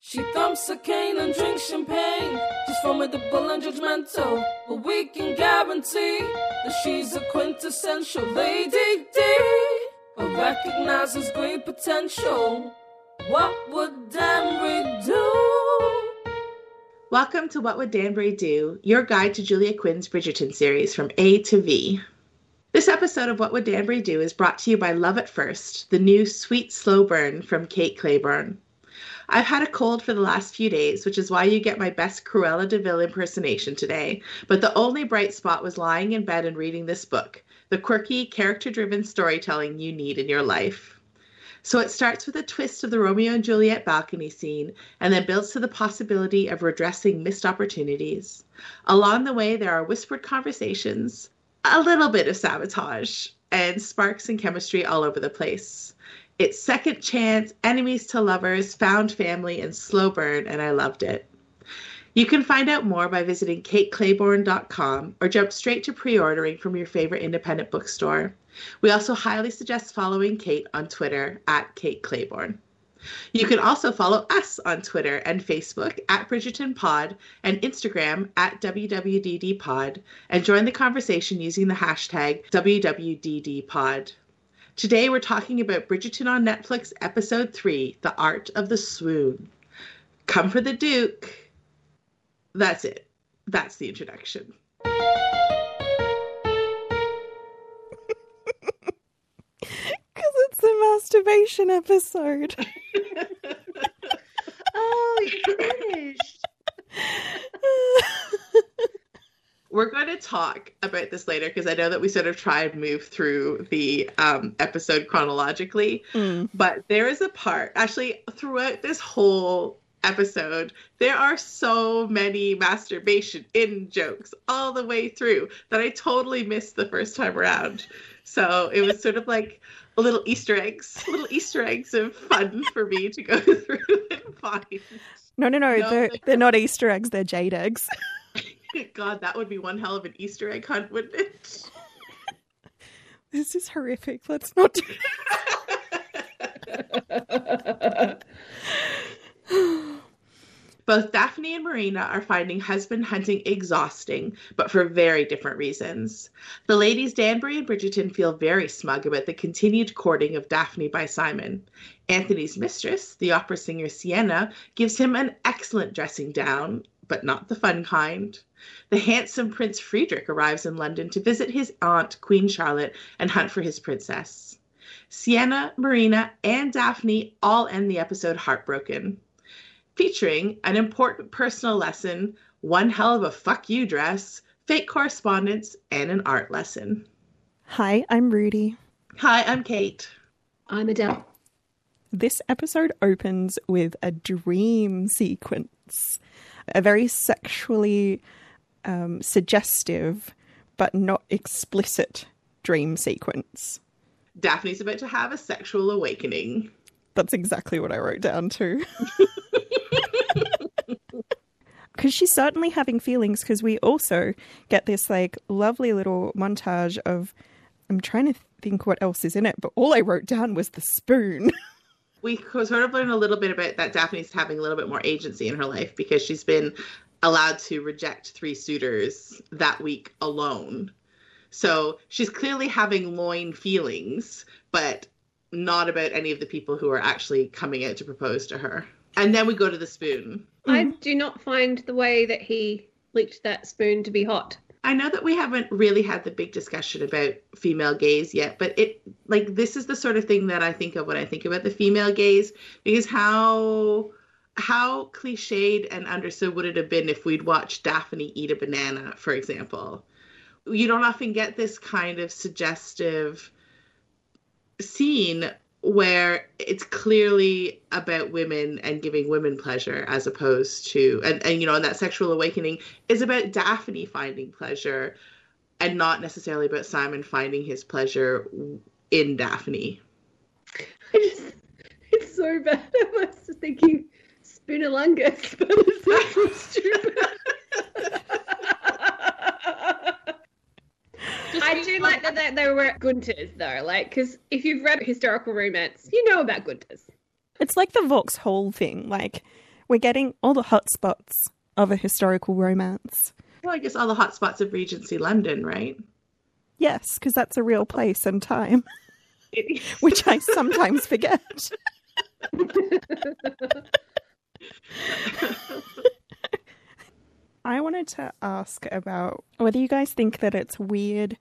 She thumps a cane and drinks champagne. She's formidable and judgmental, but we can guarantee that she's a quintessential lady D. But recognizes great potential. What would Danbury do? Welcome to What Would Danbury Do, your guide to Julia Quinn's Bridgerton series from A to V. This episode of What Would Danbury Do is brought to you by Love at First, the new sweet slow burn from Kate Clayborn. I've had a cold for the last few days, which is why you get my best Cruella de Vil impersonation today. But the only bright spot was lying in bed and reading this book, the quirky, character driven storytelling you need in your life. So it starts with a twist of the Romeo and Juliet balcony scene and then builds to the possibility of redressing missed opportunities. Along the way, there are whispered conversations, a little bit of sabotage, and sparks and chemistry all over the place. It's Second Chance, Enemies to Lovers, Found Family, and Slow Burn, and I loved it. You can find out more by visiting kateclayborn.com or jump straight to pre ordering from your favorite independent bookstore. We also highly suggest following Kate on Twitter at Kate Clayborn. You can also follow us on Twitter and Facebook at Bridgerton Pod and Instagram at WWDDPod and join the conversation using the hashtag WWDDPod. Today we're talking about Bridgerton on Netflix, episode three, The Art of the Swoon. Come for the Duke. That's it. That's the introduction. Because it's the masturbation episode. oh, you finished. We're going to talk about this later because I know that we sort of try and move through the um, episode chronologically. Mm. But there is a part, actually, throughout this whole episode, there are so many masturbation in jokes all the way through that I totally missed the first time around. So it was sort of like a little Easter eggs, little Easter eggs of fun for me to go through and find. No, no, no. No, they're, they- they're not Easter eggs, they're jade eggs. God, that would be one hell of an Easter egg hunt, wouldn't it? This is horrific. Let's not do Both Daphne and Marina are finding husband hunting exhausting, but for very different reasons. The ladies Danbury and Bridgerton feel very smug about the continued courting of Daphne by Simon. Anthony's mistress, the opera singer Sienna, gives him an excellent dressing down, but not the fun kind. The handsome Prince Friedrich arrives in London to visit his aunt, Queen Charlotte, and hunt for his princess. Sienna, Marina, and Daphne all end the episode heartbroken featuring an important personal lesson, one hell of a fuck you dress, fake correspondence, and an art lesson. Hi, I'm Rudy. Hi, I'm Kate. I'm Adele. This episode opens with a dream sequence, a very sexually um, suggestive but not explicit dream sequence. Daphne's about to have a sexual awakening. That's exactly what I wrote down too. Because she's certainly having feelings, because we also get this like lovely little montage of. I'm trying to think what else is in it, but all I wrote down was the spoon. We sort of learn a little bit about that Daphne's having a little bit more agency in her life because she's been allowed to reject three suitors that week alone. So she's clearly having loin feelings, but not about any of the people who are actually coming out to propose to her. And then we go to the spoon. I mm-hmm. do not find the way that he licked that spoon to be hot. I know that we haven't really had the big discussion about female gaze yet, but it like this is the sort of thing that I think of when I think about the female gaze because how how cliched and understood would it have been if we'd watched Daphne eat a banana, for example? You don't often get this kind of suggestive scene where it's clearly about women and giving women pleasure as opposed to and, and you know and that sexual awakening is about daphne finding pleasure and not necessarily about simon finding his pleasure in daphne I just, it's so bad. I was thinking Spoonalungus, but it's so stupid. I do like that they, they were Gunters though, like because if you've read historical romance, you know about Gunters. It's like the Vauxhall thing. Like We're getting all the hot spots of a historical romance. Well, I guess all the hot spots of Regency London, right? Yes, because that's a real place and time, which I sometimes forget. I wanted to ask about whether you guys think that it's weird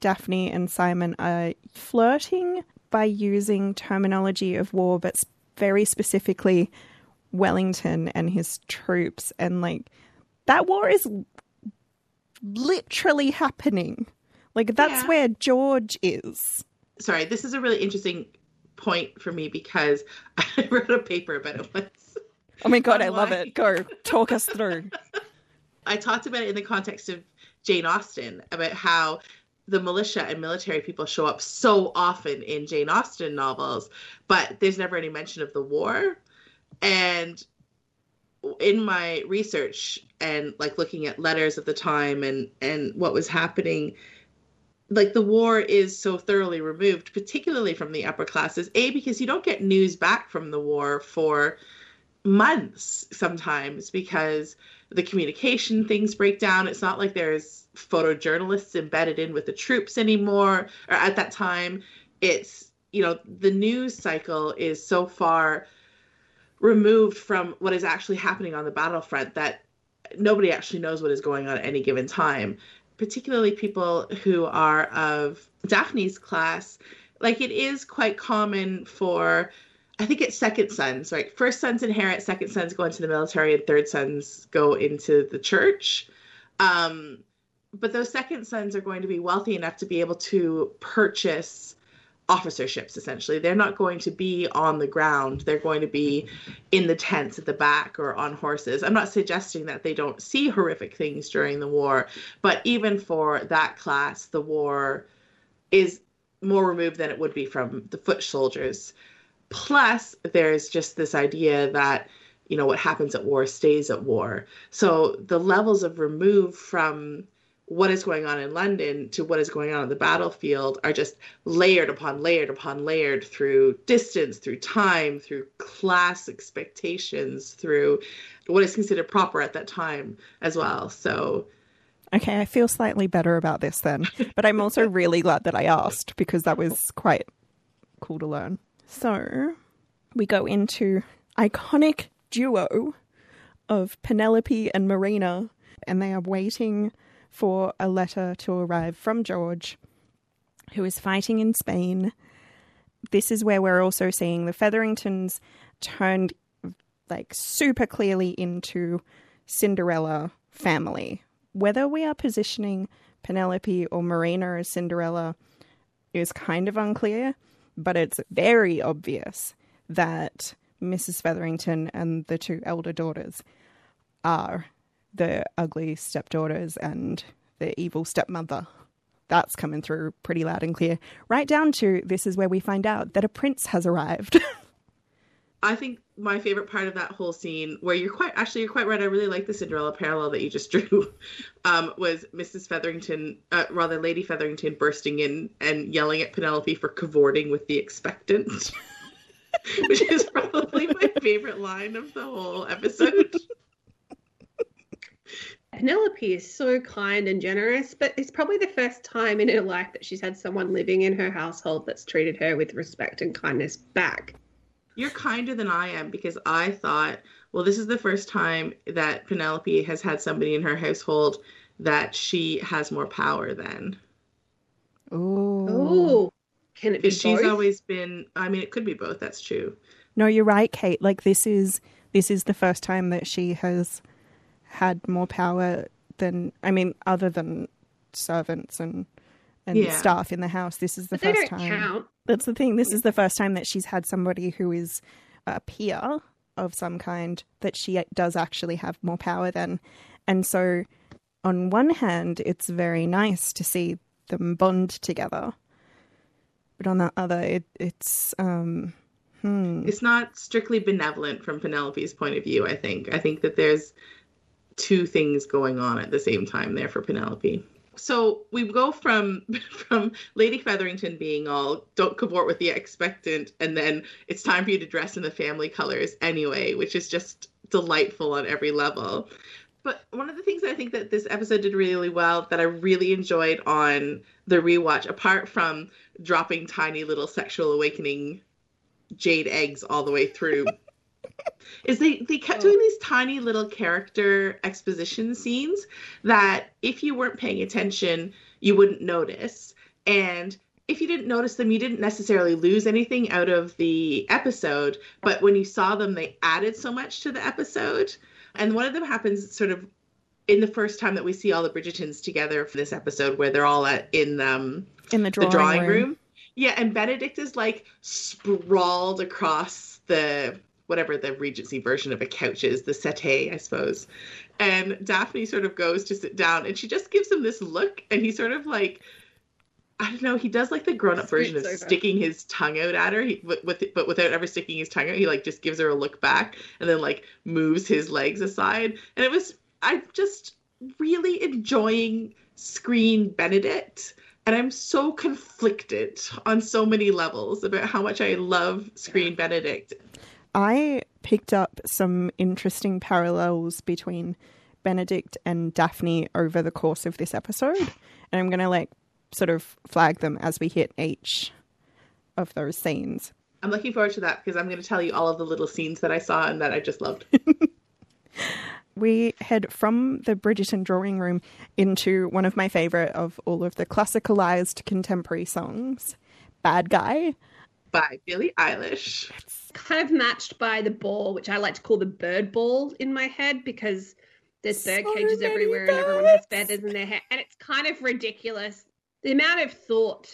Daphne and Simon are flirting by using terminology of war, but very specifically Wellington and his troops. And like, that war is literally happening. Like, that's Yeah. where George is. Sorry, this is a really interesting point for me because I wrote a paper about it once. Oh my god, I love it. Go talk us through. I talked about it in the context of Jane Austen about how the militia and military people show up so often in Jane Austen novels, but there's never any mention of the war. And in my research and like looking at letters of the time and and what was happening like the war is so thoroughly removed particularly from the upper classes a because you don't get news back from the war for months sometimes because the communication things break down. It's not like there's photojournalists embedded in with the troops anymore, or at that time. It's, you know, the news cycle is so far removed from what is actually happening on the battlefront that nobody actually knows what is going on at any given time, particularly people who are of Daphne's class. Like, it is quite common for I think it's second sons, right? First sons inherit, second sons go into the military, and third sons go into the church. Um, but those second sons are going to be wealthy enough to be able to purchase officerships, essentially. They're not going to be on the ground, they're going to be in the tents at the back or on horses. I'm not suggesting that they don't see horrific things during the war, but even for that class, the war is more removed than it would be from the foot soldiers plus there's just this idea that you know what happens at war stays at war so the levels of remove from what is going on in london to what is going on on the battlefield are just layered upon layered upon layered through distance through time through class expectations through what is considered proper at that time as well so Okay, I feel slightly better about this then, but I'm also really glad that I asked because that was quite cool to learn. So we go into iconic duo of Penelope and Marina, and they are waiting for a letter to arrive from George, who is fighting in Spain. This is where we're also seeing the Featheringtons turned like super clearly into Cinderella family. Whether we are positioning Penelope or Marina as Cinderella is kind of unclear, but it's very obvious that Mrs. Featherington and the two elder daughters are the ugly stepdaughters and the evil stepmother. That's coming through pretty loud and clear. Right down to this is where we find out that a prince has arrived. I think my favorite part of that whole scene, where you're quite actually you're quite right. I really like the Cinderella parallel that you just drew. Um, was Mrs. Featherington, uh, rather Lady Featherington, bursting in and yelling at Penelope for cavorting with the expectant, which is probably my favorite line of the whole episode. Penelope is so kind and generous, but it's probably the first time in her life that she's had someone living in her household that's treated her with respect and kindness back. You're kinder than I am because I thought, well, this is the first time that Penelope has had somebody in her household that she has more power than. Ooh. Oh, can it be Because she's both? always been, I mean, it could be both. That's true. No, you're right, Kate. Like this is this is the first time that she has had more power than I mean, other than servants and and Yeah. staff in the house. This is the but first time. count. That's the thing. This is the first time that she's had somebody who is a peer of some kind that she does actually have more power than. And so, on one hand, it's very nice to see them bond together. But on the other, it, it's um, hmm. It's not strictly benevolent from Penelope's point of view, I think. I think that there's two things going on at the same time there for Penelope. So we go from from Lady Featherington being all don't cavort with the expectant, and then it's time for you to dress in the family colors anyway, which is just delightful on every level. But one of the things I think that this episode did really well that I really enjoyed on the rewatch, apart from dropping tiny little sexual awakening jade eggs all the way through, is they, they kept Oh. doing these tiny little character exposition scenes that if you weren't paying attention, you wouldn't notice. And if you didn't notice them, you didn't necessarily lose anything out of the episode. But when you saw them, they added so much to the episode. And one of them happens sort of in the first time that we see all the Bridgertons together for this episode, where they're all at, in um, In the the drawing, drawing room. room. Yeah, and Benedict is like sprawled across the whatever the Regency version of a couch is, the settee, I suppose. And Daphne sort of goes to sit down and she just gives him this look and he sort of like I don't know, he does like the grown up version of sticking his tongue out at her, he, with, with, but without ever sticking his tongue out. He like just gives her a look back and then like moves his legs aside. And it was, I'm just really enjoying Screen Benedict and I'm so conflicted on so many levels about how much I love Screen Benedict. I picked up some interesting parallels between Benedict and Daphne over the course of this episode, and I'm going to like sort of flag them as we hit each of those scenes. I'm looking forward to that because I'm going to tell you all of the little scenes that I saw and that I just loved. We head from the Bridgerton drawing room into one of my favorite of all of the classicalized contemporary songs, Bad Guy. By Billie Eilish. kind of matched by the ball, which I like to call the bird ball in my head because there's bird So cages many everywhere and everyone has feathers in their hair. And it's kind of ridiculous. The amount of thought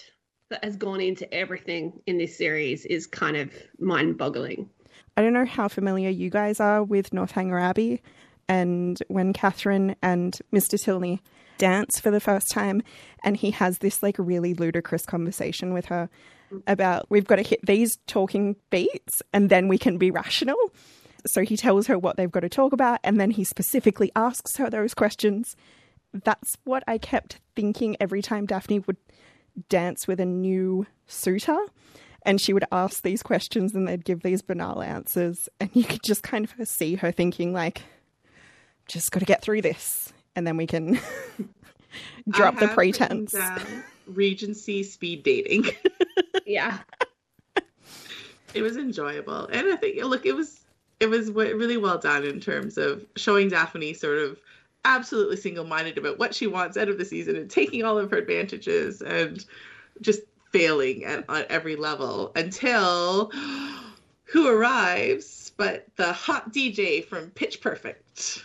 that has gone into everything in this series is kind of mind boggling. I don't know how familiar you guys are with Northanger Abbey, and when Catherine and Mr. Tilney dance for the first time, and he has this like really ludicrous conversation with her about we've got to hit these talking beats and then we can be rational. So he tells her what they've got to talk about, and then he specifically asks her those questions. That's what I kept thinking every time Daphne would dance with a new suitor and she would ask these questions and they'd give these banal answers and you could just kind of see her thinking like just got to get through this and then we can drop I the have written pretense down Regency speed dating. Yeah. it was enjoyable, and I think look, it was it was really well done in terms of showing Daphne sort of absolutely single minded about what she wants out of the season and taking all of her advantages and just failing at, at every level until who arrives but the hot DJ from Pitch Perfect.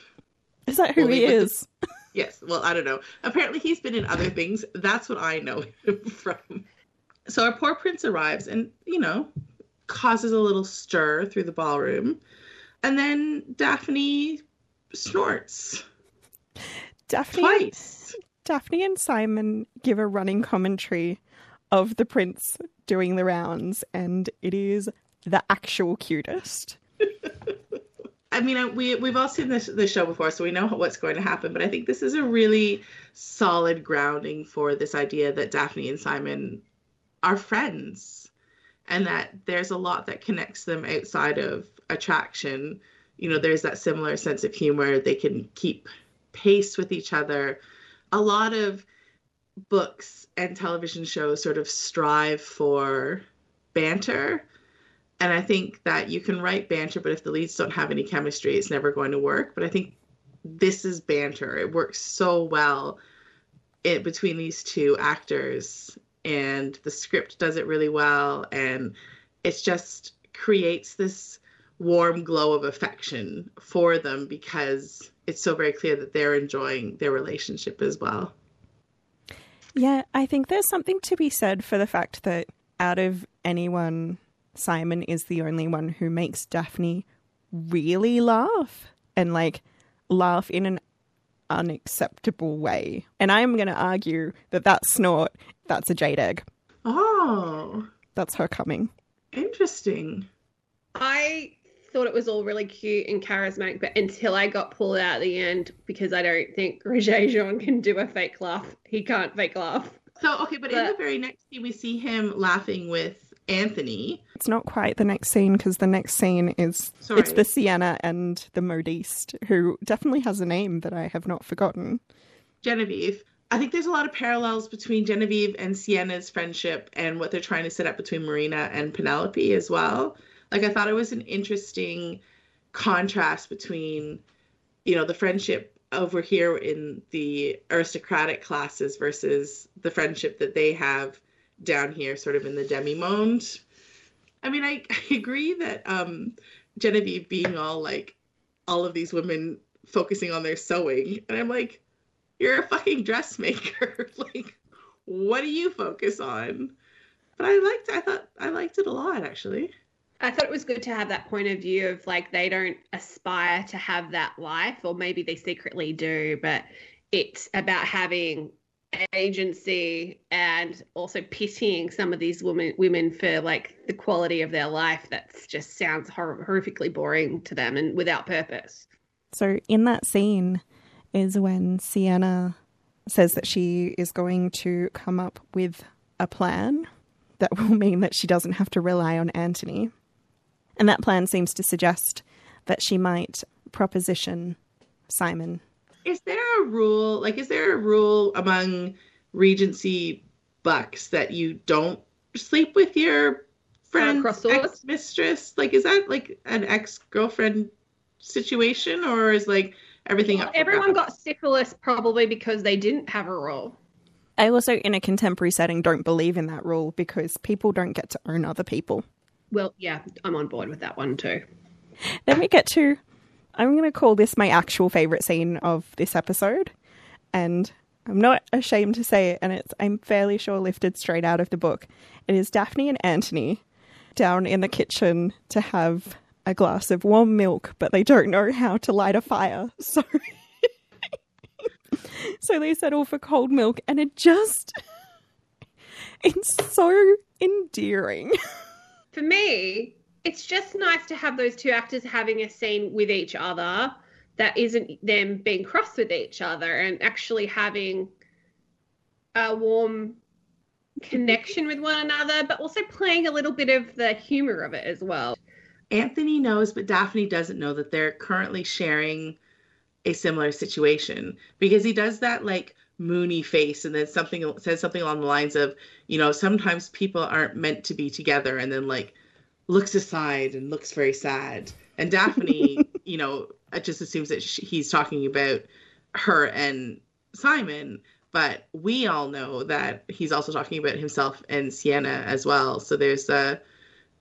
Is that who Well, he is Yes, well, I don't know. Apparently, he's been in other things. That's what I know him from. So our poor prince arrives and, you know, causes a little stir through the ballroom. And then Daphne snorts daphne twice. daphne and simon give a running commentary of the prince doing the rounds and it is the actual cutest I mean, we we've all seen this the show before, so we know what's going to happen. But I think this is a really solid grounding for this idea that Daphne and Simon are friends, and that there's a lot that connects them outside of attraction. You know, there's that similar sense of humor. They can keep pace with each other. A lot of books and television shows sort of strive for banter and I think that you can write banter, but if the leads don't have any chemistry, it's never going to work. But I think this is banter. It works so well it, between these two actors, and the script does it really well. And it just creates this warm glow of affection for them because it's so very clear that they're enjoying their relationship as well. Yeah, I think there's something to be said for the fact that out of anyone, Simon is the only one who makes Daphne really laugh and like laugh in an unacceptable way. And I'm going to argue that that snort, that's a jade egg. Oh, That's her coming. interesting. I thought it was all really cute and charismatic, but until I got pulled out at the end because I don't think Regé-Jean can do a fake laugh. He can't fake laugh. So okay, but, in the very next scene, we see him laughing with Anthony. It's not quite the next scene because the next scene is Sorry. it's the Sienna and the modiste, who definitely has a name that I have not forgotten. Genevieve. I think there's a lot of parallels between Genevieve and Sienna's friendship and what they're trying to set up between Marina and Penelope as well. Like I thought it was an interesting contrast between, you know, the friendship over here in the aristocratic classes versus the friendship that they have down here, sort of in the demi-monde. I mean, I, I agree that um, Genevieve being all like, all of these women focusing on their sewing, and I'm like, you're a fucking dressmaker. like, what do you focus on? But I liked. I thought I liked it a lot actually. I thought it was good to have that point of view of like they don't aspire to have that life, or maybe they secretly do, but it's about having agency and also pitying some of these women women for like the quality of their life that just sounds hor- horrifically boring to them and without purpose. So in that scene is when Sienna says that she is going to come up with a plan that will mean that she doesn't have to rely on Anthony. And that plan seems to suggest that she might proposition Simon. Is there a rule? Like, is there a rule among Regency bucks that you don't sleep with your friend cross swords? ex mistress? Like, is that like an ex girlfriend situation, or is like everything up? Everyone got syphilis probably because they didn't have a role. I also, in a contemporary setting, don't believe in that rule because people don't get to own other people. Well, yeah, I'm on board with that one too. Then we get to, I'm going to call this my actual favorite scene of this episode. And I'm not ashamed to say it, and it's, I'm fairly sure, lifted straight out of the book. It is Daphne and Anthony down in the kitchen to have a glass of warm milk, but they don't know how to light a fire. So. so they settle for cold milk, and it just. It's so endearing. For me, it's just nice to have those two actors having a scene with each other that isn't them being cross with each other and actually having a warm connection with one another, but also playing a little bit of the humor of it as well. Anthony knows, but Daphne doesn't know that they're currently sharing a similar situation because he does that like moony face and then something says something along the lines of, you know, sometimes people aren't meant to be together and then like looks aside and looks very sad. And Daphne, you know, just assumes that sh he's talking about her and Simon, but we all know that he's also talking about himself and Sienna as well. So there's a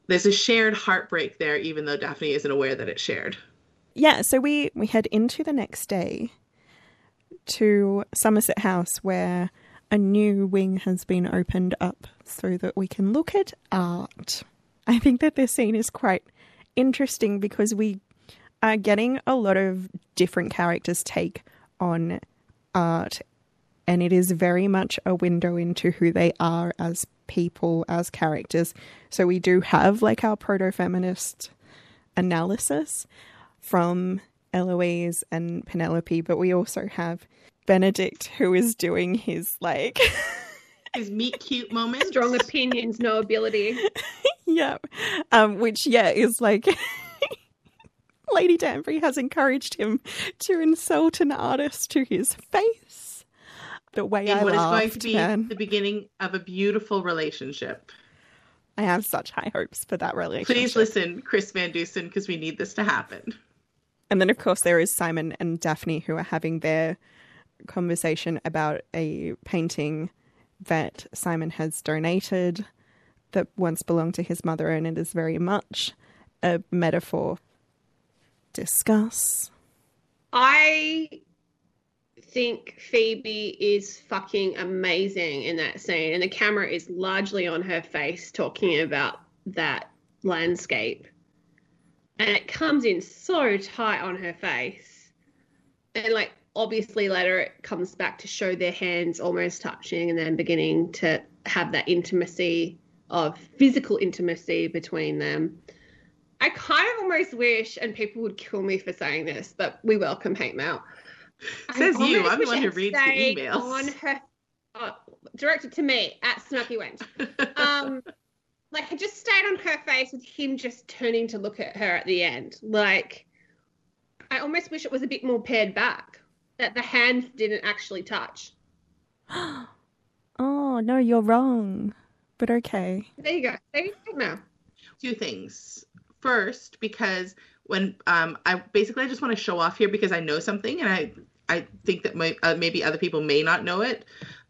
there's a shared heartbreak there, even though Daphne isn't aware that it's shared. Yeah, so we we head into the next day to Somerset House where a new wing has been opened up so that we can look at art. I think that this scene is quite interesting because we are getting a lot of different characters' take on art, and it is very much a window into who they are as people, as characters. So we do have like our proto feminist analysis from Eloise and Penelope, but we also have Benedict who is doing his like His meet cute moment. Strong opinions, no ability. yeah, um, which yeah is like Lady Danbury has encouraged him to insult an artist to his face. The way in I what is laughed, going to be man. the beginning of a beautiful relationship. I have such high hopes for that relationship. Please listen, Chris Van Dusen, because we need this to happen. And then, of course, there is Simon and Daphne who are having their conversation about a painting that Simon has donated that once belonged to his mother, and it is very much a metaphor. Discuss. I think Phoebe is fucking amazing in that scene, and the camera is largely on her face talking about that landscape. And it comes in so tight on her face. And, like, obviously, later it comes back to show their hands almost touching and then beginning to have that intimacy of physical intimacy between them. I kind of almost wish, and people would kill me for saying this, but we welcome hate mail. I Says you. I'm the one who reads the emails. On her, uh, directed to me at Snarky Wench. Um, like it just stayed on her face with him just turning to look at her at the end. Like I almost wish it was a bit more pared back. That the hands didn't actually touch. Oh, no, you're wrong. But okay. There you go. There you go now. Two things. First, because when um, I basically I just want to show off here because I know something and I I think that my, uh, maybe other people may not know it.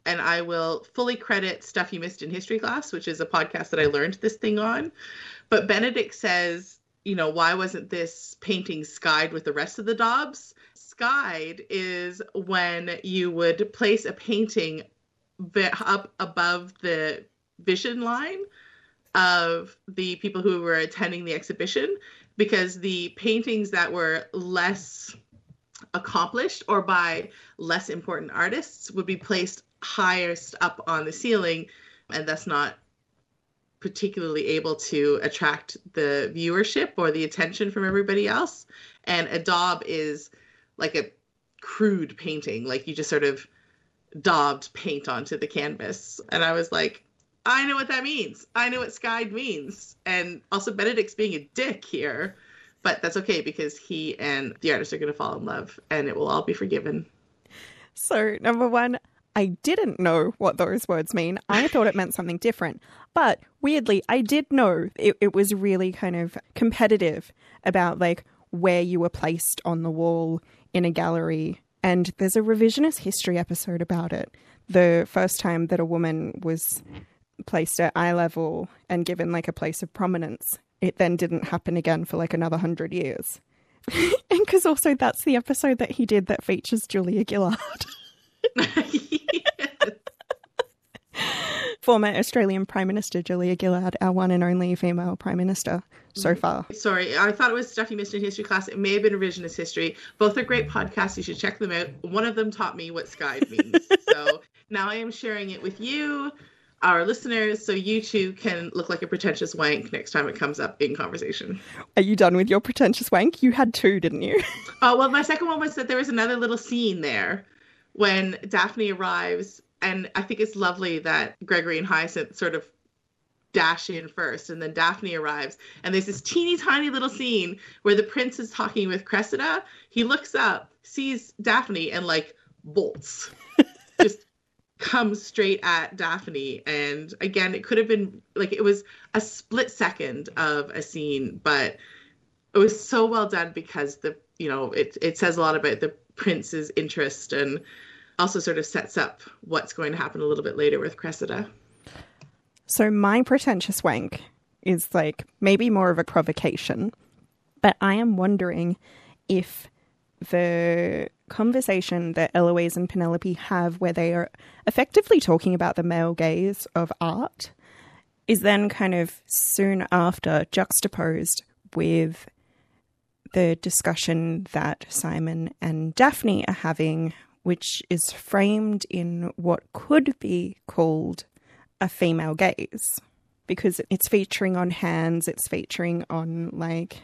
And I will fully credit Stuff You Missed in History Class, which is a podcast that I learned this thing on. But Benedict says, you know, why wasn't this painting skied with the rest of the daubs? Skied is when you would place a painting up above the vision line of the people who were attending the exhibition because the paintings that were less accomplished or by less important artists would be placed highest up on the ceiling and thus not particularly able to attract the viewership or the attention from everybody else. And a daub is like a crude painting like you just sort of daubed paint onto the canvas. And i was like i know what that means i know what skied means and also benedict's being a dick here but that's okay because he and the artist are going to fall in love and it will all be forgiven. So, number one, I didn't know what those words mean. I thought it meant something different. But weirdly, I did know it, it was really kind of competitive about like where you were placed on the wall in a gallery. And there's a revisionist history episode about it. The first time that a woman was placed at eye level and given like a place of prominence it then didn't happen again for like another hundred years. and because also that's the episode that he did that features Julia Gillard. Former Australian Prime Minister Julia Gillard, our one and only female Prime Minister so mm-hmm. far. Sorry, I thought it was stuff you missed in history class. It may have been revisionist history. Both are great podcasts. You should check them out. One of them taught me what skied means. so now I am sharing it with you our listeners so you too can look like a pretentious wank next time it comes up in conversation. Are you done with your pretentious wank? You had two, didn't you? Oh, well, my second one was that there was another little scene there when Daphne arrives. And I think it's lovely that Gregory and Hyacinth sort of dash in first and then Daphne arrives and there's this teeny tiny little scene where the prince is talking with Cressida. He looks up, sees Daphne and like bolts. Just comes straight at Daphne. And again, it could have been like it was a split second of a scene, but it was so well done because the you know it it says a lot about the prince's interest and also sort of sets up what's going to happen a little bit later with Cressida. So my pretentious wank is like maybe more of a provocation, but I am wondering if the conversation that Eloise and Penelope have, where they are effectively talking about the male gaze of art, is then kind of soon after juxtaposed with the discussion that Simon and Daphne are having, which is framed in what could be called a female gaze. Because it's featuring on hands, it's featuring on like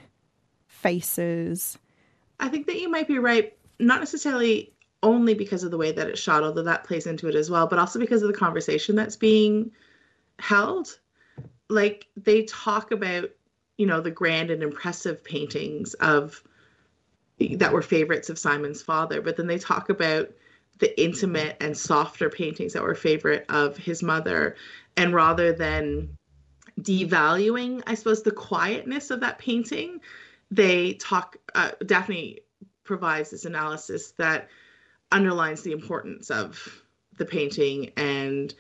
faces, I think that you might be right, not necessarily only because of the way that it's shot, although that plays into it as well, but also because of the conversation that's being held. Like they talk about, you know, the grand and impressive paintings of that were favorites of Simon's father, but then they talk about the intimate and softer paintings that were favorite of his mother. And rather than devaluing, I suppose, the quietness of that painting, they talk, uh, Daphne provides this analysis that underlines the importance of the painting and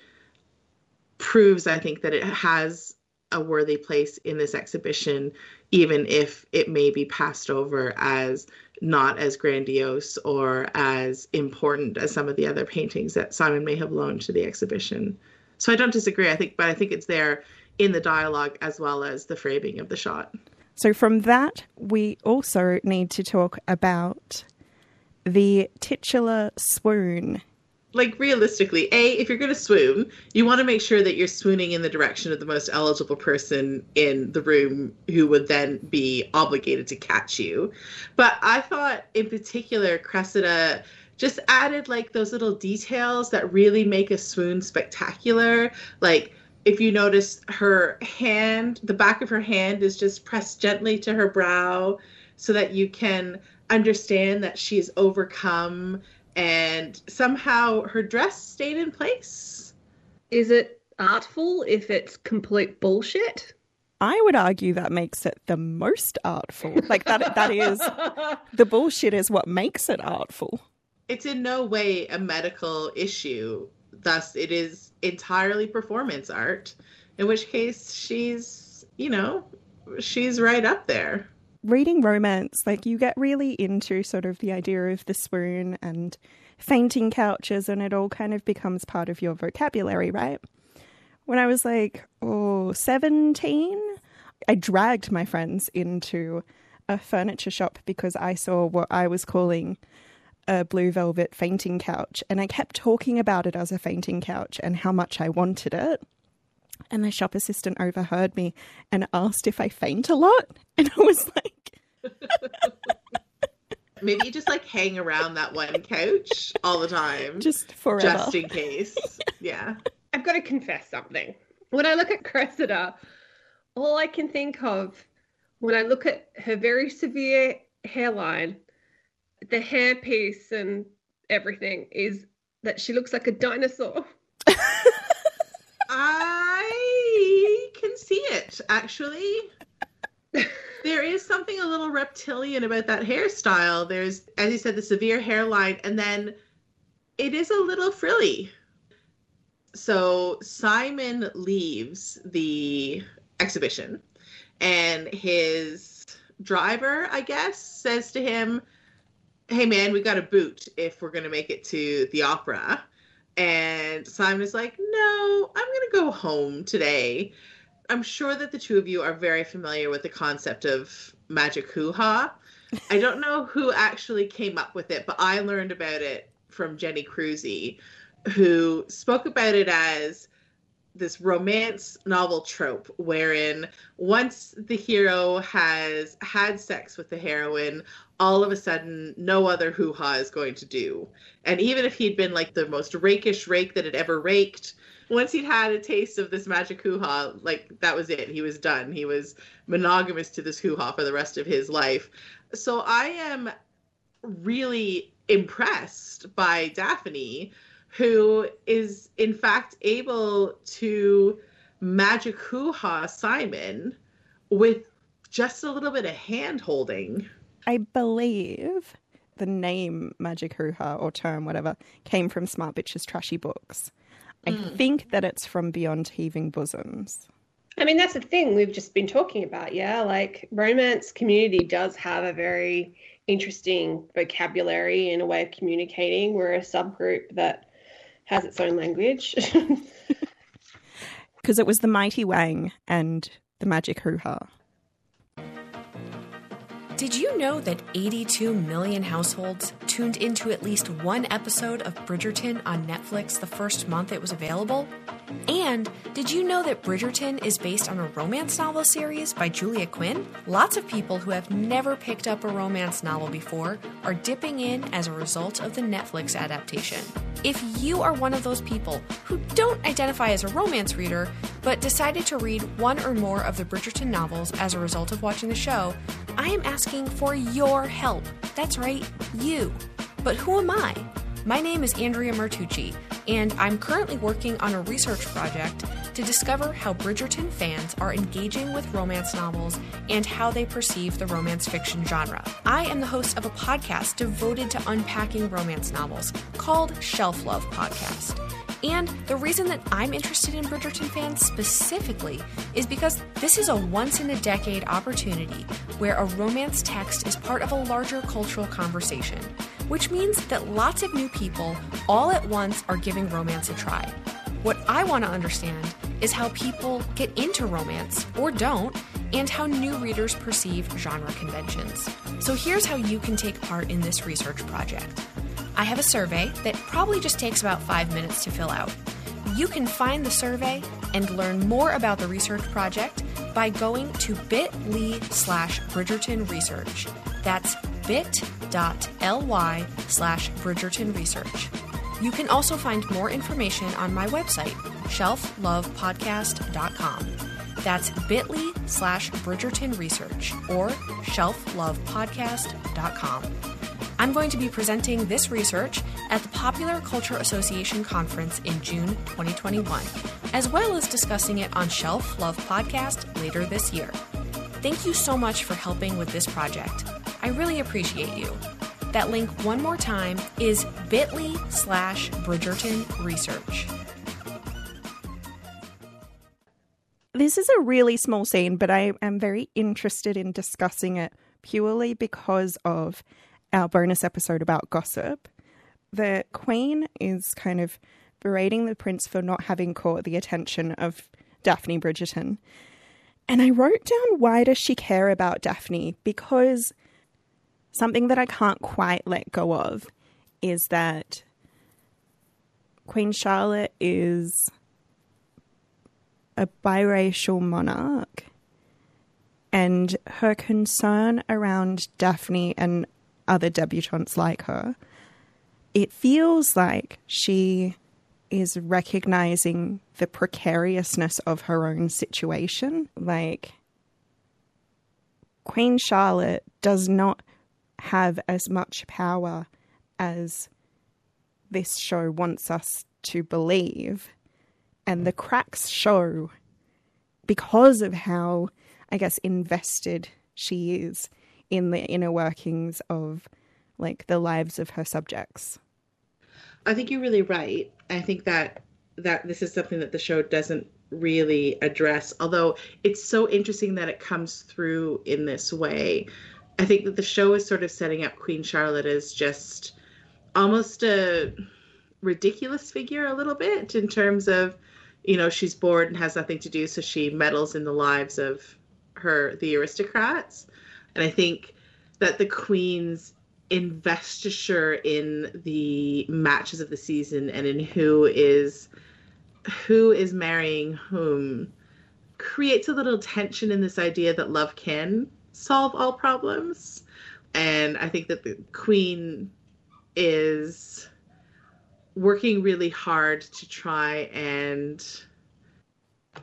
proves, I think, that it has a worthy place in this exhibition, even if it may be passed over as not as grandiose or as important as some of the other paintings that Simon may have loaned to the exhibition. So I don't disagree. I think, but I think it's there in the dialogue as well as the framing of the shot. So, from that, we also need to talk about the titular swoon. Like, realistically, A, if you're going to swoon, you want to make sure that you're swooning in the direction of the most eligible person in the room who would then be obligated to catch you. But I thought, in particular, Cressida just added like those little details that really make a swoon spectacular. Like, if you notice her hand, the back of her hand is just pressed gently to her brow so that you can understand that she's overcome and somehow her dress stayed in place. Is it artful if it's complete bullshit? I would argue that makes it the most artful. Like that that is the bullshit is what makes it artful. It's in no way a medical issue. Thus it is entirely performance art. In which case she's, you know, she's right up there. Reading romance, like you get really into sort of the idea of the swoon and fainting couches and it all kind of becomes part of your vocabulary, right? when I was like, oh, 17, I dragged my friends into a furniture shop because I saw what I was calling a blue velvet fainting couch. And I kept talking about it as a fainting couch and how much I wanted it. And the shop assistant overheard me and asked if I faint a lot. And I was like, Maybe you just like hang around that one couch all the time. Just forever. Just in case. Yeah. I've got to confess something. When I look at Cressida, all I can think of when I look at her very severe hairline, the hairpiece and everything is that she looks like a dinosaur. I can see it actually. there is something a little reptilian about that hairstyle. There's, as you said, the severe hairline, and then it is a little frilly so Simon leaves the exhibition and his driver, I guess, says to him, Hey man, we got to boot if we're going to make it to the opera. And Simon is like, No, I'm going to go home today. I'm sure that the two of you are very familiar with the concept of magic hoo ha. I don't know who actually came up with it, but I learned about it from Jenny Crusie, who spoke about it as this romance novel trope wherein once the hero has had sex with the heroine, all of a sudden no other hoo ha is going to do. And even if he'd been like the most rakish rake that had ever raked, once he'd had a taste of this magic hoo ha, like that was it. He was done. He was monogamous to this hoo ha for the rest of his life. So I am really impressed by Daphne who is in fact able to magic hoo ha Simon with just a little bit of hand holding. I believe the name magic hoo ha or term, whatever, came from Smart Bitches Trashy Books. I mm. think that it's from Beyond Heaving Bosoms. I mean, that's the thing we've just been talking about, yeah? Like, romance community does have a very interesting vocabulary and a way of communicating. We're a subgroup that has its own language. Because it was the Mighty Wang and the Magic Hoo Ha. Did you know that 82 million households tuned into at least one episode of Bridgerton on Netflix the first month it was available? And did you know that Bridgerton is based on a romance novel series by Julia Quinn? Lots of people who have never picked up a romance novel before are dipping in as a result of the Netflix adaptation. If you are one of those people who don't identify as a romance reader, but decided to read one or more of the Bridgerton novels as a result of watching the show, I am asking for your help. That's right, you. But who am I? My name is Andrea Martucci, and I'm currently working on a research project to discover how Bridgerton fans are engaging with romance novels and how they perceive the romance fiction genre. I am the host of a podcast devoted to unpacking romance novels called Shelf Love Podcast. And the reason that I'm interested in Bridgerton fans specifically is because this is a once in a decade opportunity where a romance text is part of a larger cultural conversation, which means that lots of new people all at once are giving romance a try. What I want to understand is how people get into romance or don't, and how new readers perceive genre conventions. So here's how you can take part in this research project. I have a survey that probably just takes about five minutes to fill out. You can find the survey and learn more about the research project by going to bit.ly slash Bridgerton Research. That's bit.ly slash Bridgerton Research. You can also find more information on my website, shelflovepodcast.com. That's bit.ly slash Bridgerton Research or shelflovepodcast.com. I'm going to be presenting this research at the Popular Culture Association Conference in June 2021, as well as discussing it on Shelf Love Podcast later this year. Thank you so much for helping with this project. I really appreciate you. That link, one more time, is bit.ly slash Bridgerton Research. This is a really small scene, but I am very interested in discussing it purely because of our bonus episode about gossip. The Queen is kind of berating the prince for not having caught the attention of Daphne Bridgerton. And I wrote down why does she care about Daphne? Because something that I can't quite let go of is that Queen Charlotte is a biracial monarch and her concern around Daphne and other debutantes like her, it feels like she is recognizing the precariousness of her own situation. Like, Queen Charlotte does not have as much power as this show wants us to believe. And the cracks show because of how, I guess, invested she is in the inner workings of like the lives of her subjects. I think you're really right. I think that that this is something that the show doesn't really address, although it's so interesting that it comes through in this way. I think that the show is sort of setting up Queen Charlotte as just almost a ridiculous figure a little bit in terms of, you know, she's bored and has nothing to do, so she meddles in the lives of her the aristocrats. And I think that the Queen's investiture in the matches of the season and in who is who is marrying whom creates a little tension in this idea that love can solve all problems. And I think that the Queen is working really hard to try and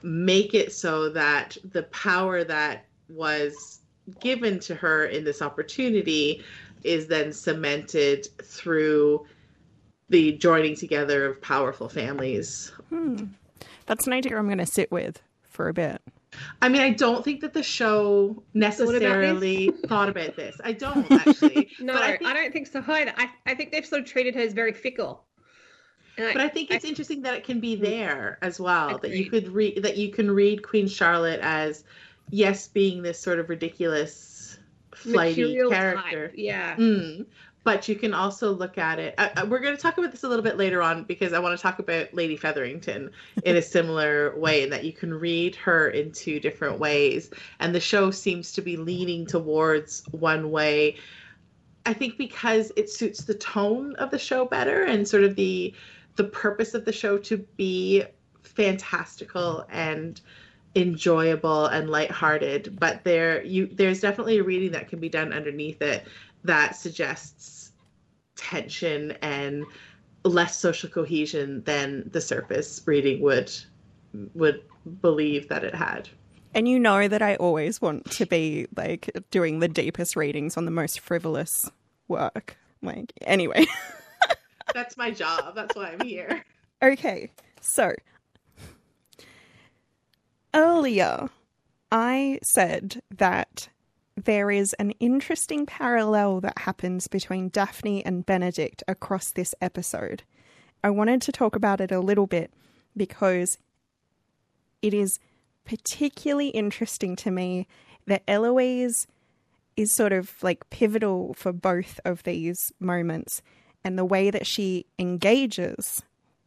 make it so that the power that was given to her in this opportunity is then cemented through the joining together of powerful families. Hmm. That's an idea I'm going to sit with for a bit. I mean, I don't think that the show necessarily thought about, thought about this. I don't actually. no, I, think, I, don't think so either. I, I think they've sort of treated her as very fickle. And but I, I think it's I, interesting that it can be there as well. That you could read that you can read Queen Charlotte as yes, being this sort of ridiculous, flighty Material character. Type. Yeah. Mm. But you can also look at it. Uh, uh we're going to talk about this a little bit later on because I want to talk about Lady Featherington in a similar way, in that you can read her in two different ways. And the show seems to be leaning towards one way. I think because it suits the tone of the show better and sort of the the purpose of the show to be fantastical and enjoyable and lighthearted, but there you there's definitely a reading that can be done underneath it that suggests tension and less social cohesion than the surface reading would would believe that it had. And you know that I always want to be like doing the deepest readings on the most frivolous work. Like anyway. That's my job. That's why I'm here. Okay. So, earlier, I said that there is an interesting parallel that happens between Daphne and Benedict across this episode. I wanted to talk about it a little bit because it is particularly interesting to me that Eloise is sort of like pivotal for both of these moments, and the way that she engages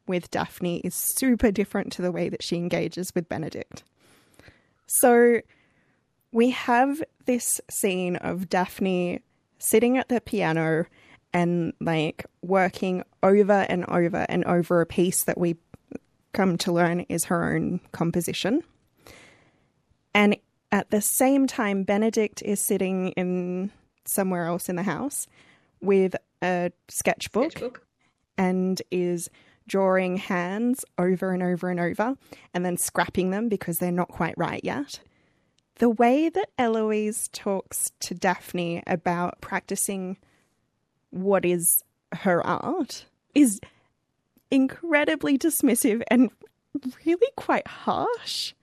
with Daphne is super different to the way that she engages with Benedict. So we have this scene of Daphne sitting at the piano and like working over and over and over a piece that we come to learn is her own composition. And at the same time, Benedict is sitting in somewhere else in the house with a sketchbook, sketchbook. and is drawing hands over and over and over and then scrapping them because they're not quite right yet. The way that Eloise talks to Daphne about practicing what is her art is incredibly dismissive and really quite harsh.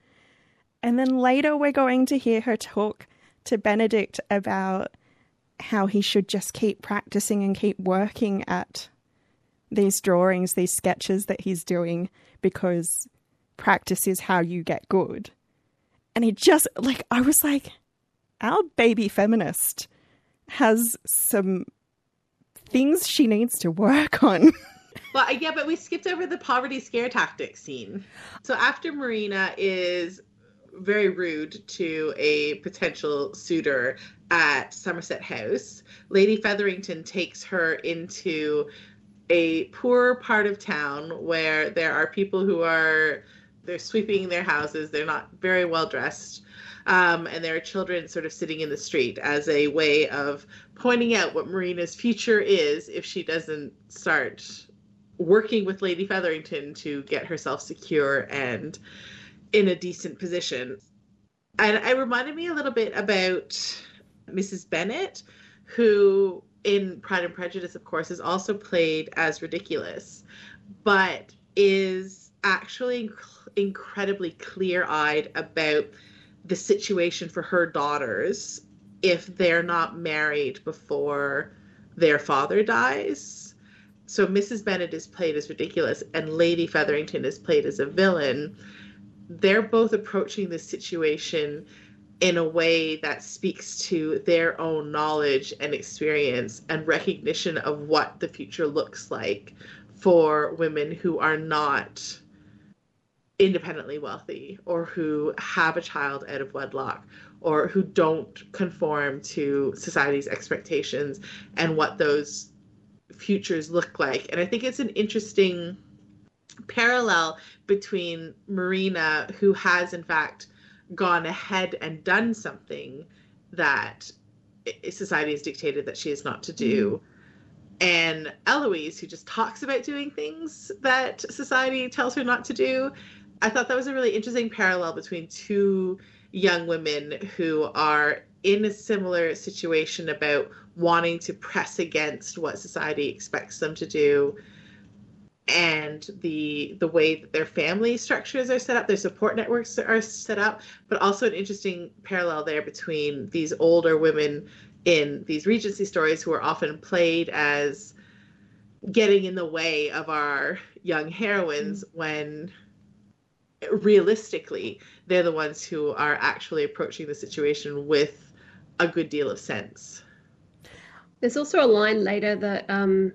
And then later, we're going to hear her talk to Benedict about how he should just keep practicing and keep working at these drawings, these sketches that he's doing, because practice is how you get good. And he just, like, I was like, our baby feminist has some things she needs to work on. Well, yeah, but we skipped over the poverty scare tactic scene. So after Marina is very rude to a potential suitor at Somerset House, Lady Featherington takes her into a poor part of town where there are people who are they're sweeping their houses, they're not very well dressed. Um, and there are children sort of sitting in the street as a way of pointing out what Marina's future is if she doesn't start working with Lady Featherington to get herself secure and in a decent position. And it reminded me a little bit about Mrs. Bennet, who in Pride and Prejudice, of course, is also played as ridiculous, but is actually inc- incredibly clear eyed about the situation for her daughters if they're not married before their father dies. So Mrs. Bennet is played as ridiculous, and Lady Featherington is played as a villain. They're both approaching this situation in a way that speaks to their own knowledge and experience and recognition of what the future looks like for women who are not independently wealthy or who have a child out of wedlock or who don't conform to society's expectations and what those futures look like. And I think it's an interesting parallel between Marina, who has in fact gone ahead and done something that society has dictated that she is not to do. Mm-hmm. And Eloise, who just talks about doing things that society tells her not to do. I thought that was a really interesting parallel between two young women who are in a similar situation about wanting to press against what society expects them to do and the the way that their family structures are set up their support networks are set up but also an interesting parallel there between these older women in these regency stories who are often played as getting in the way of our young heroines mm-hmm. when realistically they're the ones who are actually approaching the situation with a good deal of sense there's also a line later that um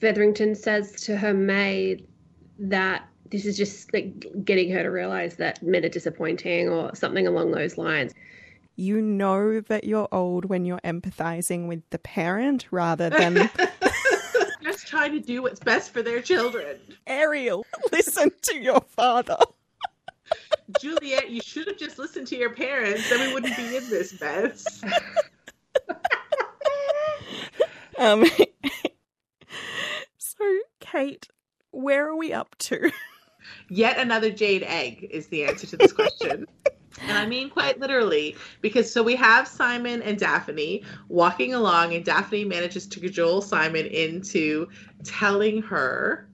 Featherington says to her maid that this is just like getting her to realize that men are disappointing or something along those lines. You know that you're old when you're empathizing with the parent rather than just trying to do what's best for their children. Ariel, listen to your father. Juliet, you should have just listened to your parents, then we wouldn't be in this mess. um, so, Kate, where are we up to? Yet another jade egg is the answer to this question. and I mean quite literally, because so we have Simon and Daphne walking along, and Daphne manages to cajole Simon into telling her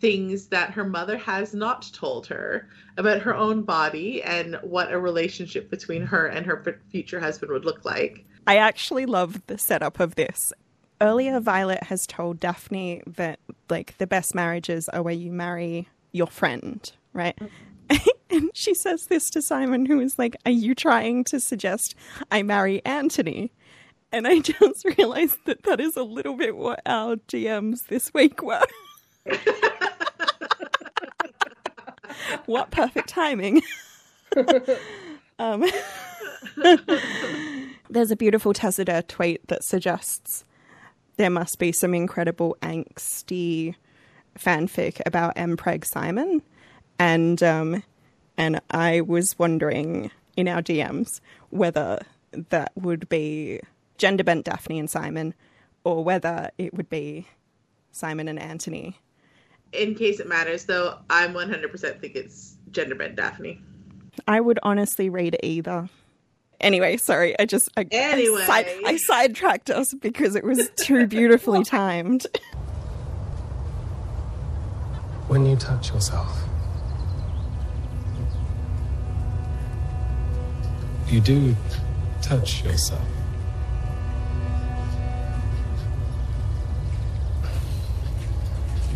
things that her mother has not told her about her own body and what a relationship between her and her future husband would look like. I actually love the setup of this earlier Violet has told Daphne that like the best marriages are where you marry your friend, right? And she says this to Simon, who is like, Are you trying to suggest I marry Anthony? And I just realized that that is a little bit what our DMs this week were. what perfect timing. um, there's a beautiful Tessida tweet that suggests there must be some incredible angsty fanfic about Mpreg Simon, and um, and I was wondering in our DMs whether that would be gender bent Daphne and Simon, or whether it would be Simon and Anthony. In case it matters, though, I'm 100% think it's gender bent Daphne. I would honestly read either. Anyway, sorry, I just I, Anyway. I, side, I sidetracked us because it was too beautifully timed. When you touch yourself, you do touch yourself.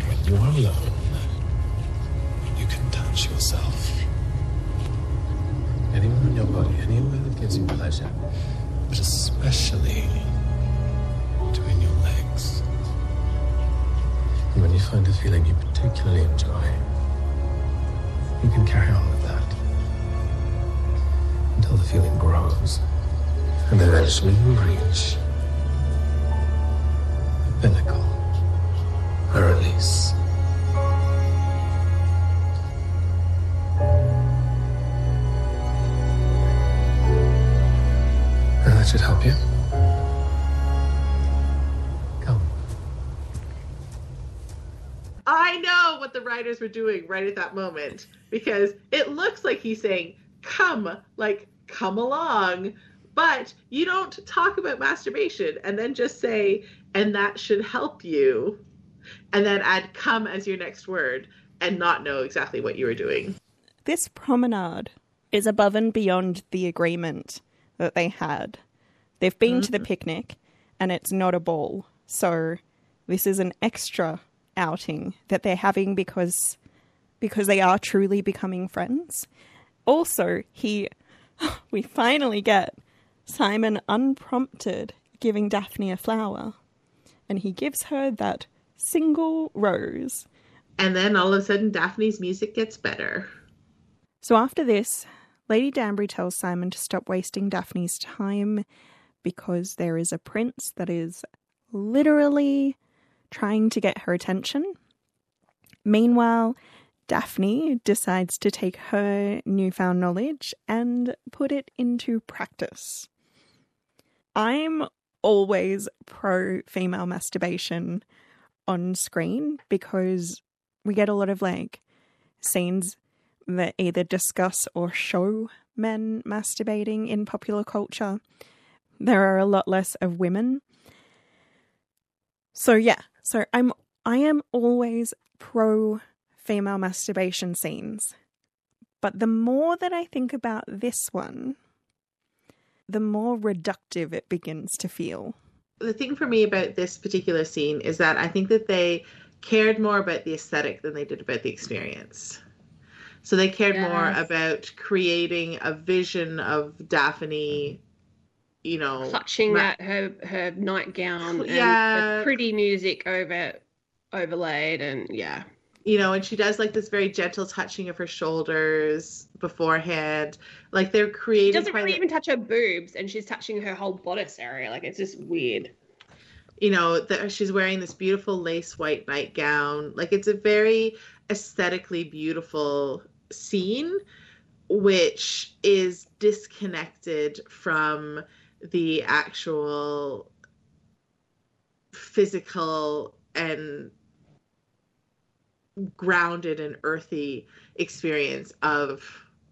When you are alone, you can touch yourself. Anywhere on your body, anywhere that gives you pleasure, but especially between your legs. And when you find a feeling you particularly enjoy, you can carry on with that until the feeling grows. And eventually you reach the pinnacle, a release. Should help you. Come. I know what the writers were doing right at that moment because it looks like he's saying, come, like, come along. But you don't talk about masturbation and then just say, and that should help you. And then add come as your next word and not know exactly what you were doing. This promenade is above and beyond the agreement that they had. They've been to the mm-hmm. picnic and it's not a ball. So this is an extra outing that they're having because because they are truly becoming friends. Also, he we finally get Simon unprompted giving Daphne a flower and he gives her that single rose And then all of a sudden, Daphne's music gets better. So after this, Lady Danbury tells Simon to stop wasting Daphne's time because there is a prince that is literally trying to get her attention. Meanwhile, Daphne decides to take her newfound knowledge and put it into practice. I'm always pro female masturbation on screen because we get a lot of like scenes that either discuss or show men masturbating in popular culture. There are a lot less of women. So yeah, so I'm I am always pro female masturbation scenes. But the more that I think about this one, the more reductive it begins to feel. the thing for me about this particular scene is that I think that they cared more about the aesthetic than they did about the experience. So they cared more about creating a vision of Daphne, you know, clutching ma- at her her nightgown and Yeah. the pretty music over overlaid and yeah you know, and she does like this very gentle touching of her shoulders beforehand. Like they're she creating doesn't really a- even touch her boobs and she's touching her whole bodice area like it's just weird you know that she's wearing this beautiful lace white nightgown like it's a very aesthetically beautiful scene which is disconnected from the actual physical and grounded and earthy experience of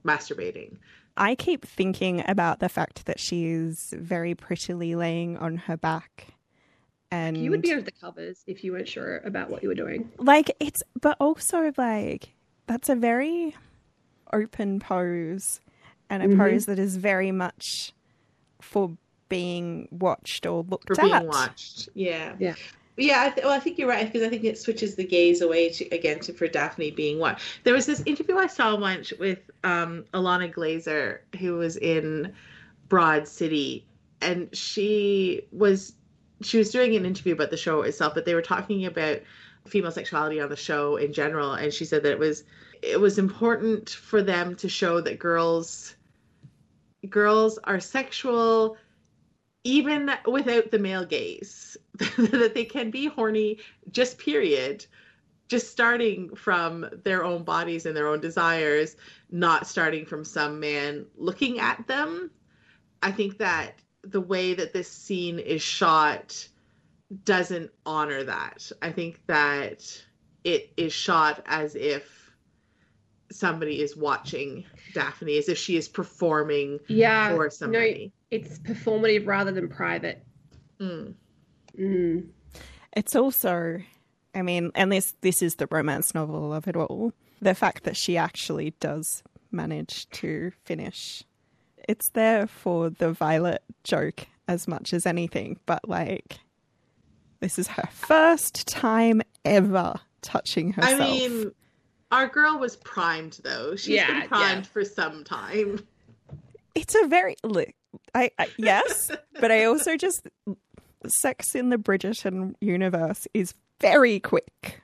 masturbating I keep thinking about the fact that she's very prettily laying on her back. And you would be under the covers if you weren't sure about what you were doing like it's but also like that's a very open pose and a Mhm. pose that is very much for being watched or looked for at. being watched. Yeah, Yeah. yeah. I th- well, I think you're right because I think it switches the gaze away to again to for Daphne being watched. There was this interview I saw once with um, Ilana Glazer, who was in Broad City, and she was she was doing an interview about the show itself, but they were talking about female sexuality on the show in general, and she said that it was it was important for them to show that girls girls are sexual even without the male gaze that they can be horny just period just starting from their own bodies and their own desires not starting from some man looking at them i think that the way that this scene is shot doesn't honor that. I think that it is shot as if somebody is watching Daphne, as if she is performing Yeah. for No, somebody. It's performative rather than private. Mm. Mm. It's also, I mean, and this this is the romance novel of it all. The fact that she actually does manage to finish. It's there for the Violet joke as much as anything, but like this is her first time ever touching herself. I mean, our girl was primed though. She's Yeah, been yeah. primed for some time. it's a very look. I, I yes, but I also just sex in the Bridgerton universe is very quick.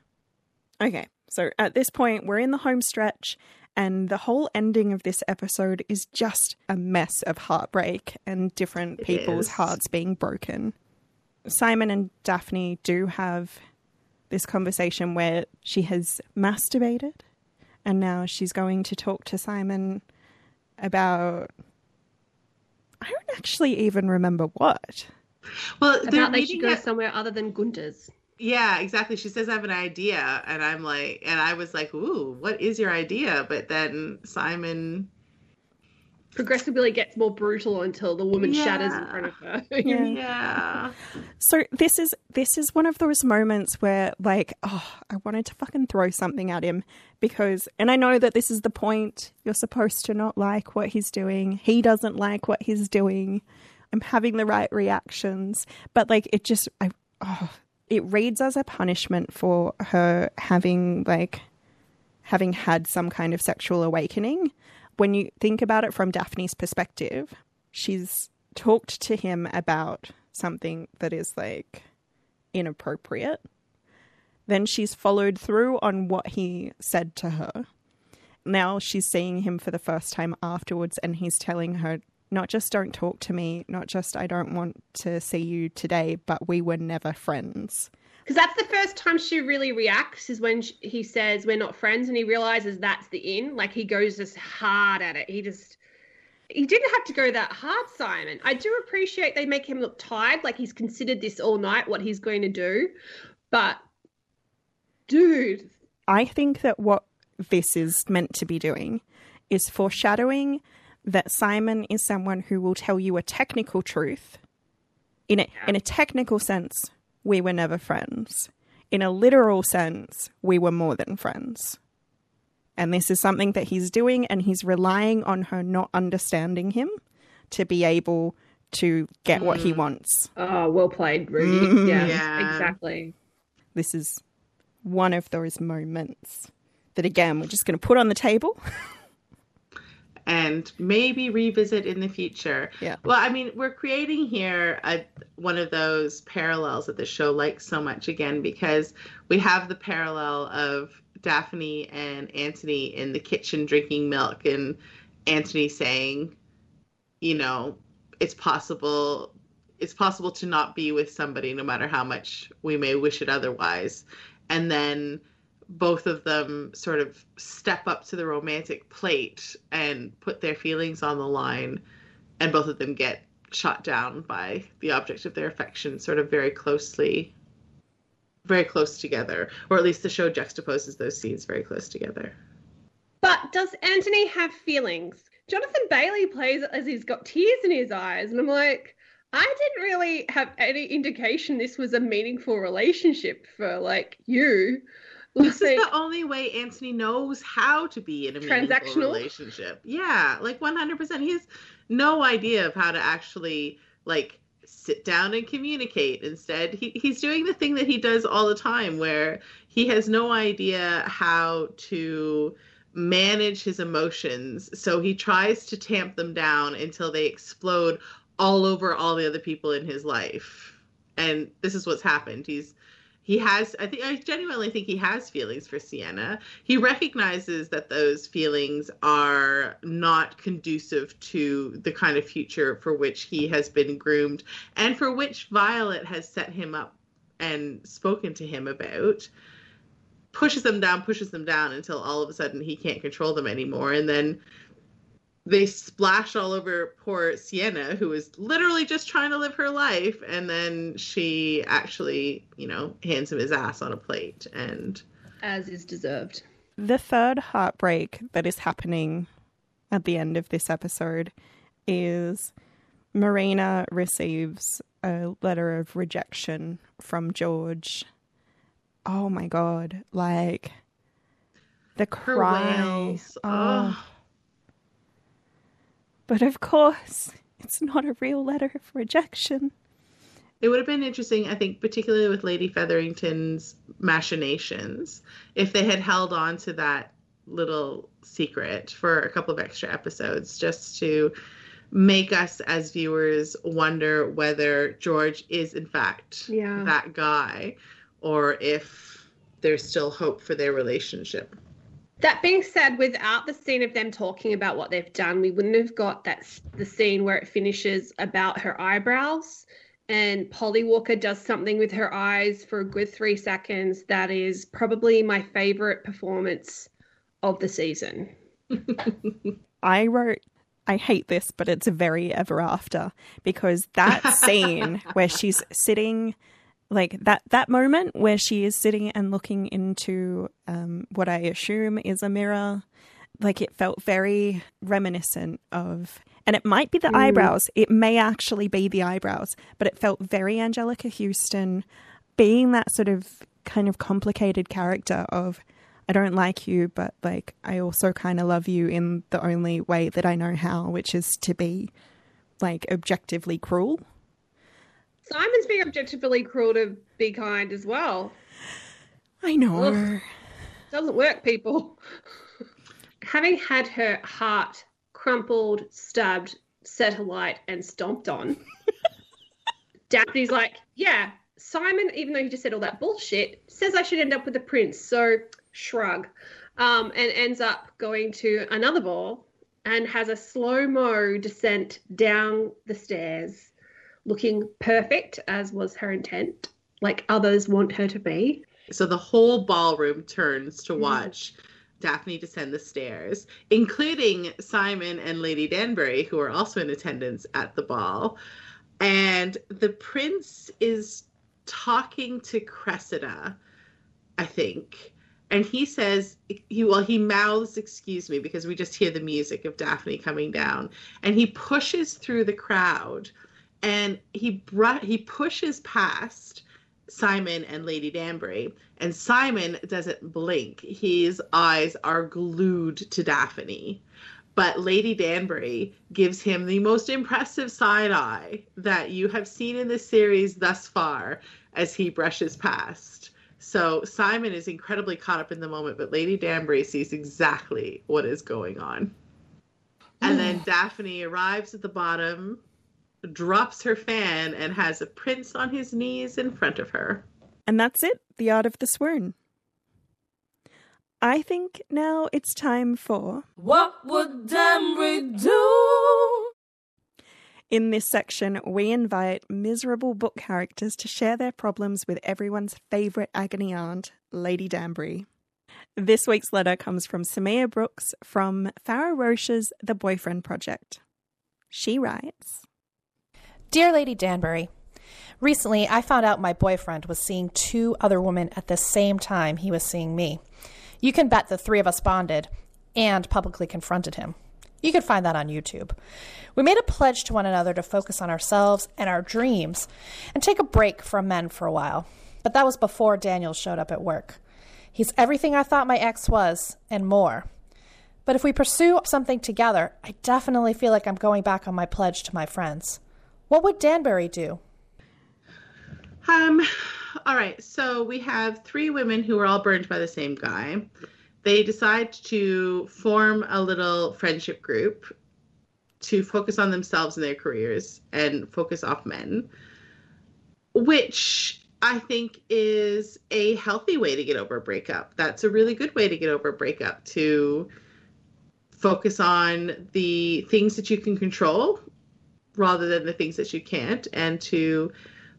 Okay, so at this point we're in the home stretch, and the whole ending of this episode is just a mess of heartbreak and different It people's is. hearts being broken. Simon and Daphne do have this conversation where she has masturbated, and now she's going to talk to Simon about. I don't actually even remember what. Well, they're About they should go at- somewhere other than Gunter's. Yeah, exactly. She says I have an idea, and I'm like, and I was like, "Ooh, what is your idea?" But then Simon, Progressively gets more brutal until the woman shatters in front of her. Yeah. yeah, So this is this is one of those moments where like oh I wanted to fucking throw something at him because and I know that this is the point. You're supposed to not like what he's doing. He doesn't like what he's doing. I'm having the right reactions. But like it just I oh it reads as a punishment for her having like having had some kind of sexual awakening when you think about it from Daphne's perspective she's talked to him about something that is like inappropriate. Then she's followed through on what he said to her. Now she's seeing him for the first time afterwards, and he's telling her, not just don't talk to me, not just I don't want to see you today, but we were never friends. Because that's the first time she really reacts is when sh he says we're not friends, and he realizes that's the in. Like he goes just hard at it. He just he didn't have to go that hard, Simon. I do appreciate they make him look tired, like he's considered this all night, what he's going to do. But dude, I think that what this is meant to be doing is foreshadowing that Simon is someone who will tell you a technical truth. In a, in a technical sense, we were never friends. In a literal sense, we were more than friends. And this is something that he's doing, and he's relying on her not understanding him to be able to get what he wants. oh, well played, Rudy. Mm, yeah, yeah. exactly. This is one of those moments that, again, we're just going to put on the table. and maybe revisit in the future. Yeah. Well, I mean, we're creating here a one of those parallels that the show likes so much again because we have the parallel of Daphne and Anthony in the kitchen drinking milk and Anthony saying, you know, it's possible it's possible to not be with somebody no matter how much we may wish it otherwise. And then both of them sort of step up to the romantic plate and put their feelings on the line and both of them get shot down by the object of their affection sort of very closely very close together or at least the show juxtaposes those scenes very close together But does Anthony have feelings? Jonathan Bailey plays as he's got tears in his eyes, and I'm like, I didn't really have any indication this was a meaningful relationship for like you. This Like, is the only way Anthony knows how to be in a Transactional? relationship. Yeah, like 100%. He has no idea of how to actually like sit down and communicate. Instead, he, he's doing the thing that he does all the time where he has no idea how to manage his emotions. So he tries to tamp them down until they explode all over all the other people in his life. And this is what's happened. He's he has i think i genuinely think he has feelings for Siena. He recognizes that those feelings are not conducive to the kind of future for which he has been groomed and for which violet has set him up and spoken to him about. Pushes them down pushes them down until all of a sudden he can't control them anymore. And then they splash all over poor Siena, who is literally just trying to live her life, and then she actually, you know, hands him his ass on a plate, and As is deserved. The third heartbreak that is happening at the end of this episode is Marina receives a letter of rejection from George. Oh my god, like the her cry. Oh. Oh. But of course, it's not a real letter of rejection. It would have been interesting, I think, particularly with Lady Featherington's machinations, if they had held on to that little secret for a couple of extra episodes, just to make us as viewers wonder whether George is, in fact, Yeah. that guy, or if there's still hope for their relationship. That being said, without the scene of them talking about what they've done, we wouldn't have got that the scene where it finishes about her eyebrows and Polly Walker does something with her eyes for a good three seconds. That is probably my favorite performance of the season. I wrote, I hate this, but it's very ever after because that scene where she's sitting, like that that moment where she is sitting and looking into um, what I assume is a mirror, like it felt very reminiscent of, and it might be the eyebrows. It may actually be the eyebrows, but it felt very Anjelica Huston, being that sort of kind of complicated character of. I don't like you, but like I also kind of love you in the only way that I know how, which is to be like objectively cruel. Simon's being objectively cruel to be kind as well. I know. Ugh. Doesn't work, people. Having had her heart crumpled, stabbed, set alight, and stomped on, Daphne's like, yeah, Simon, even though he just said all that bullshit, says I should end up with the prince. So shrug. Um, and ends up going to another ball and has a slow mo descent down the stairs, looking perfect as was her intent, like others want her to be. So the whole ballroom turns to Mm. watch Daphne descend the stairs, including Simon and Lady Danbury, who are also in attendance at the ball. And the prince is talking to Cressida, I think. And he says, he well, he mouths, excuse me, because we just hear the music of Daphne coming down. And he pushes through the crowd and he brought he pushes past Simon and Lady Danbury, and Simon doesn't blink. His eyes are glued to Daphne. But Lady Danbury gives him the most impressive side eye that you have seen in this series thus far as he brushes past. So Simon is incredibly caught up in the moment, but Lady Danbury sees exactly what is going on. And then Daphne arrives at the bottom, drops her fan, and has a prince on his knees in front of her. And that's it, the art of the swoon. I think now it's time for. What would Danbury do? In this section, we invite miserable book characters to share their problems with everyone's favourite agony aunt, Lady Danbury. This week's letter comes from Samiah Brooks from Farrah Rochon's The Boyfriend Project. She writes Dear Lady Danbury, recently I found out my boyfriend was seeing two other women at the same time he was seeing me. You can bet the three of us bonded and publicly confronted him. You can find that on YouTube. We made a pledge to one another to focus on ourselves and our dreams and take a break from men for a while. But that was before Daniel showed up at work. He's everything I thought my ex was and more. But if we pursue something together, I definitely feel like I'm going back on my pledge to my friends. What would Danbury do? Um, all right. So we have three women who are all burned by the same guy. They decide to form a little friendship group to focus on themselves and their careers and focus off men, which I think is a healthy way to get over a breakup. That's a really good way to get over a breakup to focus on the things that you can control rather than the things that you can't and to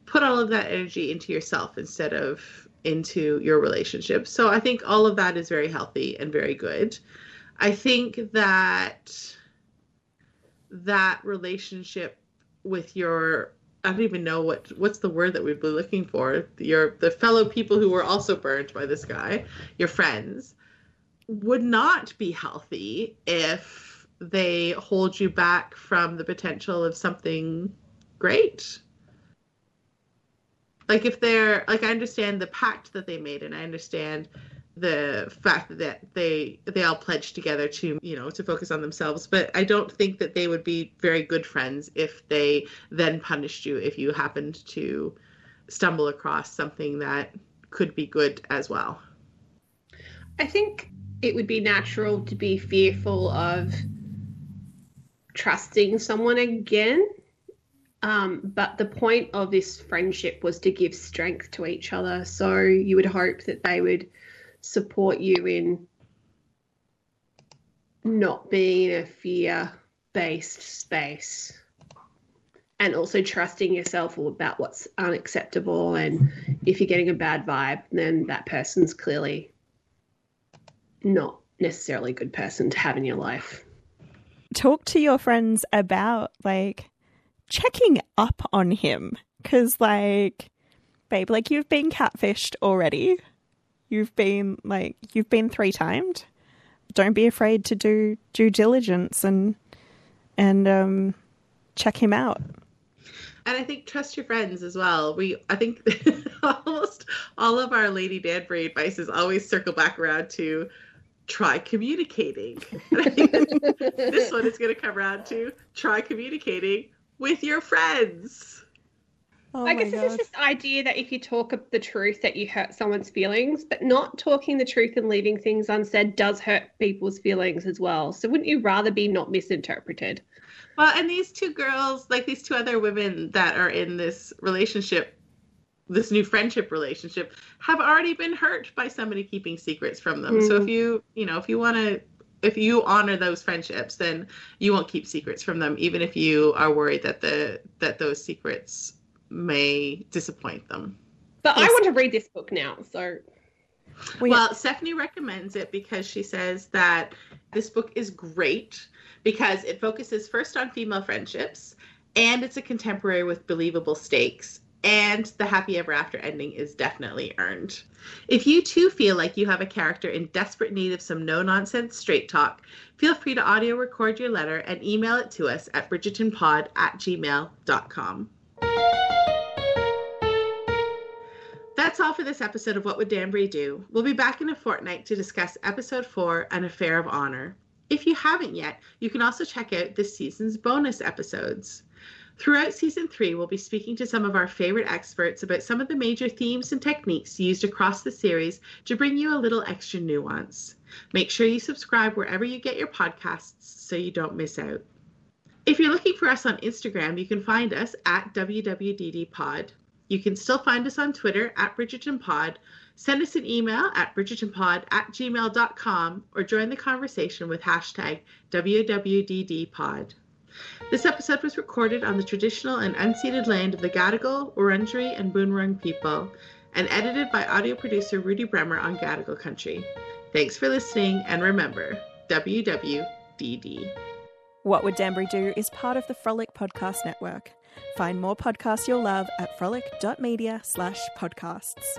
put all of that energy into yourself instead of into your relationship. So I think all of that is very healthy and very good. I think that that relationship with your I don't even know what what's the word that we'd be looking for. Your the fellow people who were also burned by this guy, your friends, would not be healthy if they hold you back from the potential of something great. Like if they're like I understand the pact that they made and I understand the fact that they they all pledged together to you know to focus on themselves but i don't think that they would be very good friends if they then punished you if you happened to stumble across something that could be good as well I think it would be natural to be fearful of trusting someone again. Um, but the point of this friendship was to give strength to each other. So you would hope that they would support you in not being in a fear based space and also trusting yourself about what's unacceptable. And if you're getting a bad vibe, then that person's clearly not necessarily a good person to have in your life. Talk to your friends about like checking up on him because, like, babe, like you've been catfished already. You've been like you've been three timed. Don't be afraid to do due diligence and and um, check him out. and i think trust your friends as well we i think almost all of our lady danbury is always circle back around to try communicating and i think this one is going to come around to try communicating with your friends Oh I guess god! it's just this idea that if you talk the truth, that you hurt someone's feelings, but not talking the truth and leaving things unsaid does hurt people's feelings as well. So wouldn't you rather be not misinterpreted? well and these two girls like these two other women that are in this relationship this new friendship relationship have already been hurt by somebody keeping secrets from them. So if mm. you you know if you want to if you honor those friendships then you won't keep secrets from them even if you are worried that the that those secrets may disappoint them. But I want to read this book now. So. We- well stephanie recommends it because she says that this book is great because it focuses first on female friendships and it's a contemporary with believable stakes and the happy ever after ending is definitely earned. If you too feel like you have a character in desperate need of some no nonsense straight talk, feel free to audio record your letter and email it to us at bridgertonpod at gmail.com. That's all for this episode of What Would Danbury Do? We'll be back in a fortnight to discuss episode 4 An Affair of Honor. If you haven't yet, you can also check out this season's bonus episodes. Throughout season three, we'll be speaking to some of our favorite experts about some of the major themes and techniques used across the series to bring you a little extra nuance. Make sure you subscribe wherever you get your podcasts so you don't miss out. If you're looking for us on Instagram, you can find us at WWDDPod. You can still find us on Twitter at BridgertonPod. Send us an email at bridgertonpod at gmail.com or join the conversation with hashtag WWDDPod. This episode was recorded on the traditional and unceded land of the Gadigal, Wurundjeri, and Boonwurrung people and edited by audio producer Rudy Bremer on Gadigal country. Thanks for listening, and remember, WWDD. What Would Danbury Do is part of the Frolic Podcast Network. Find more podcasts you'll love at frolic.media slash podcasts.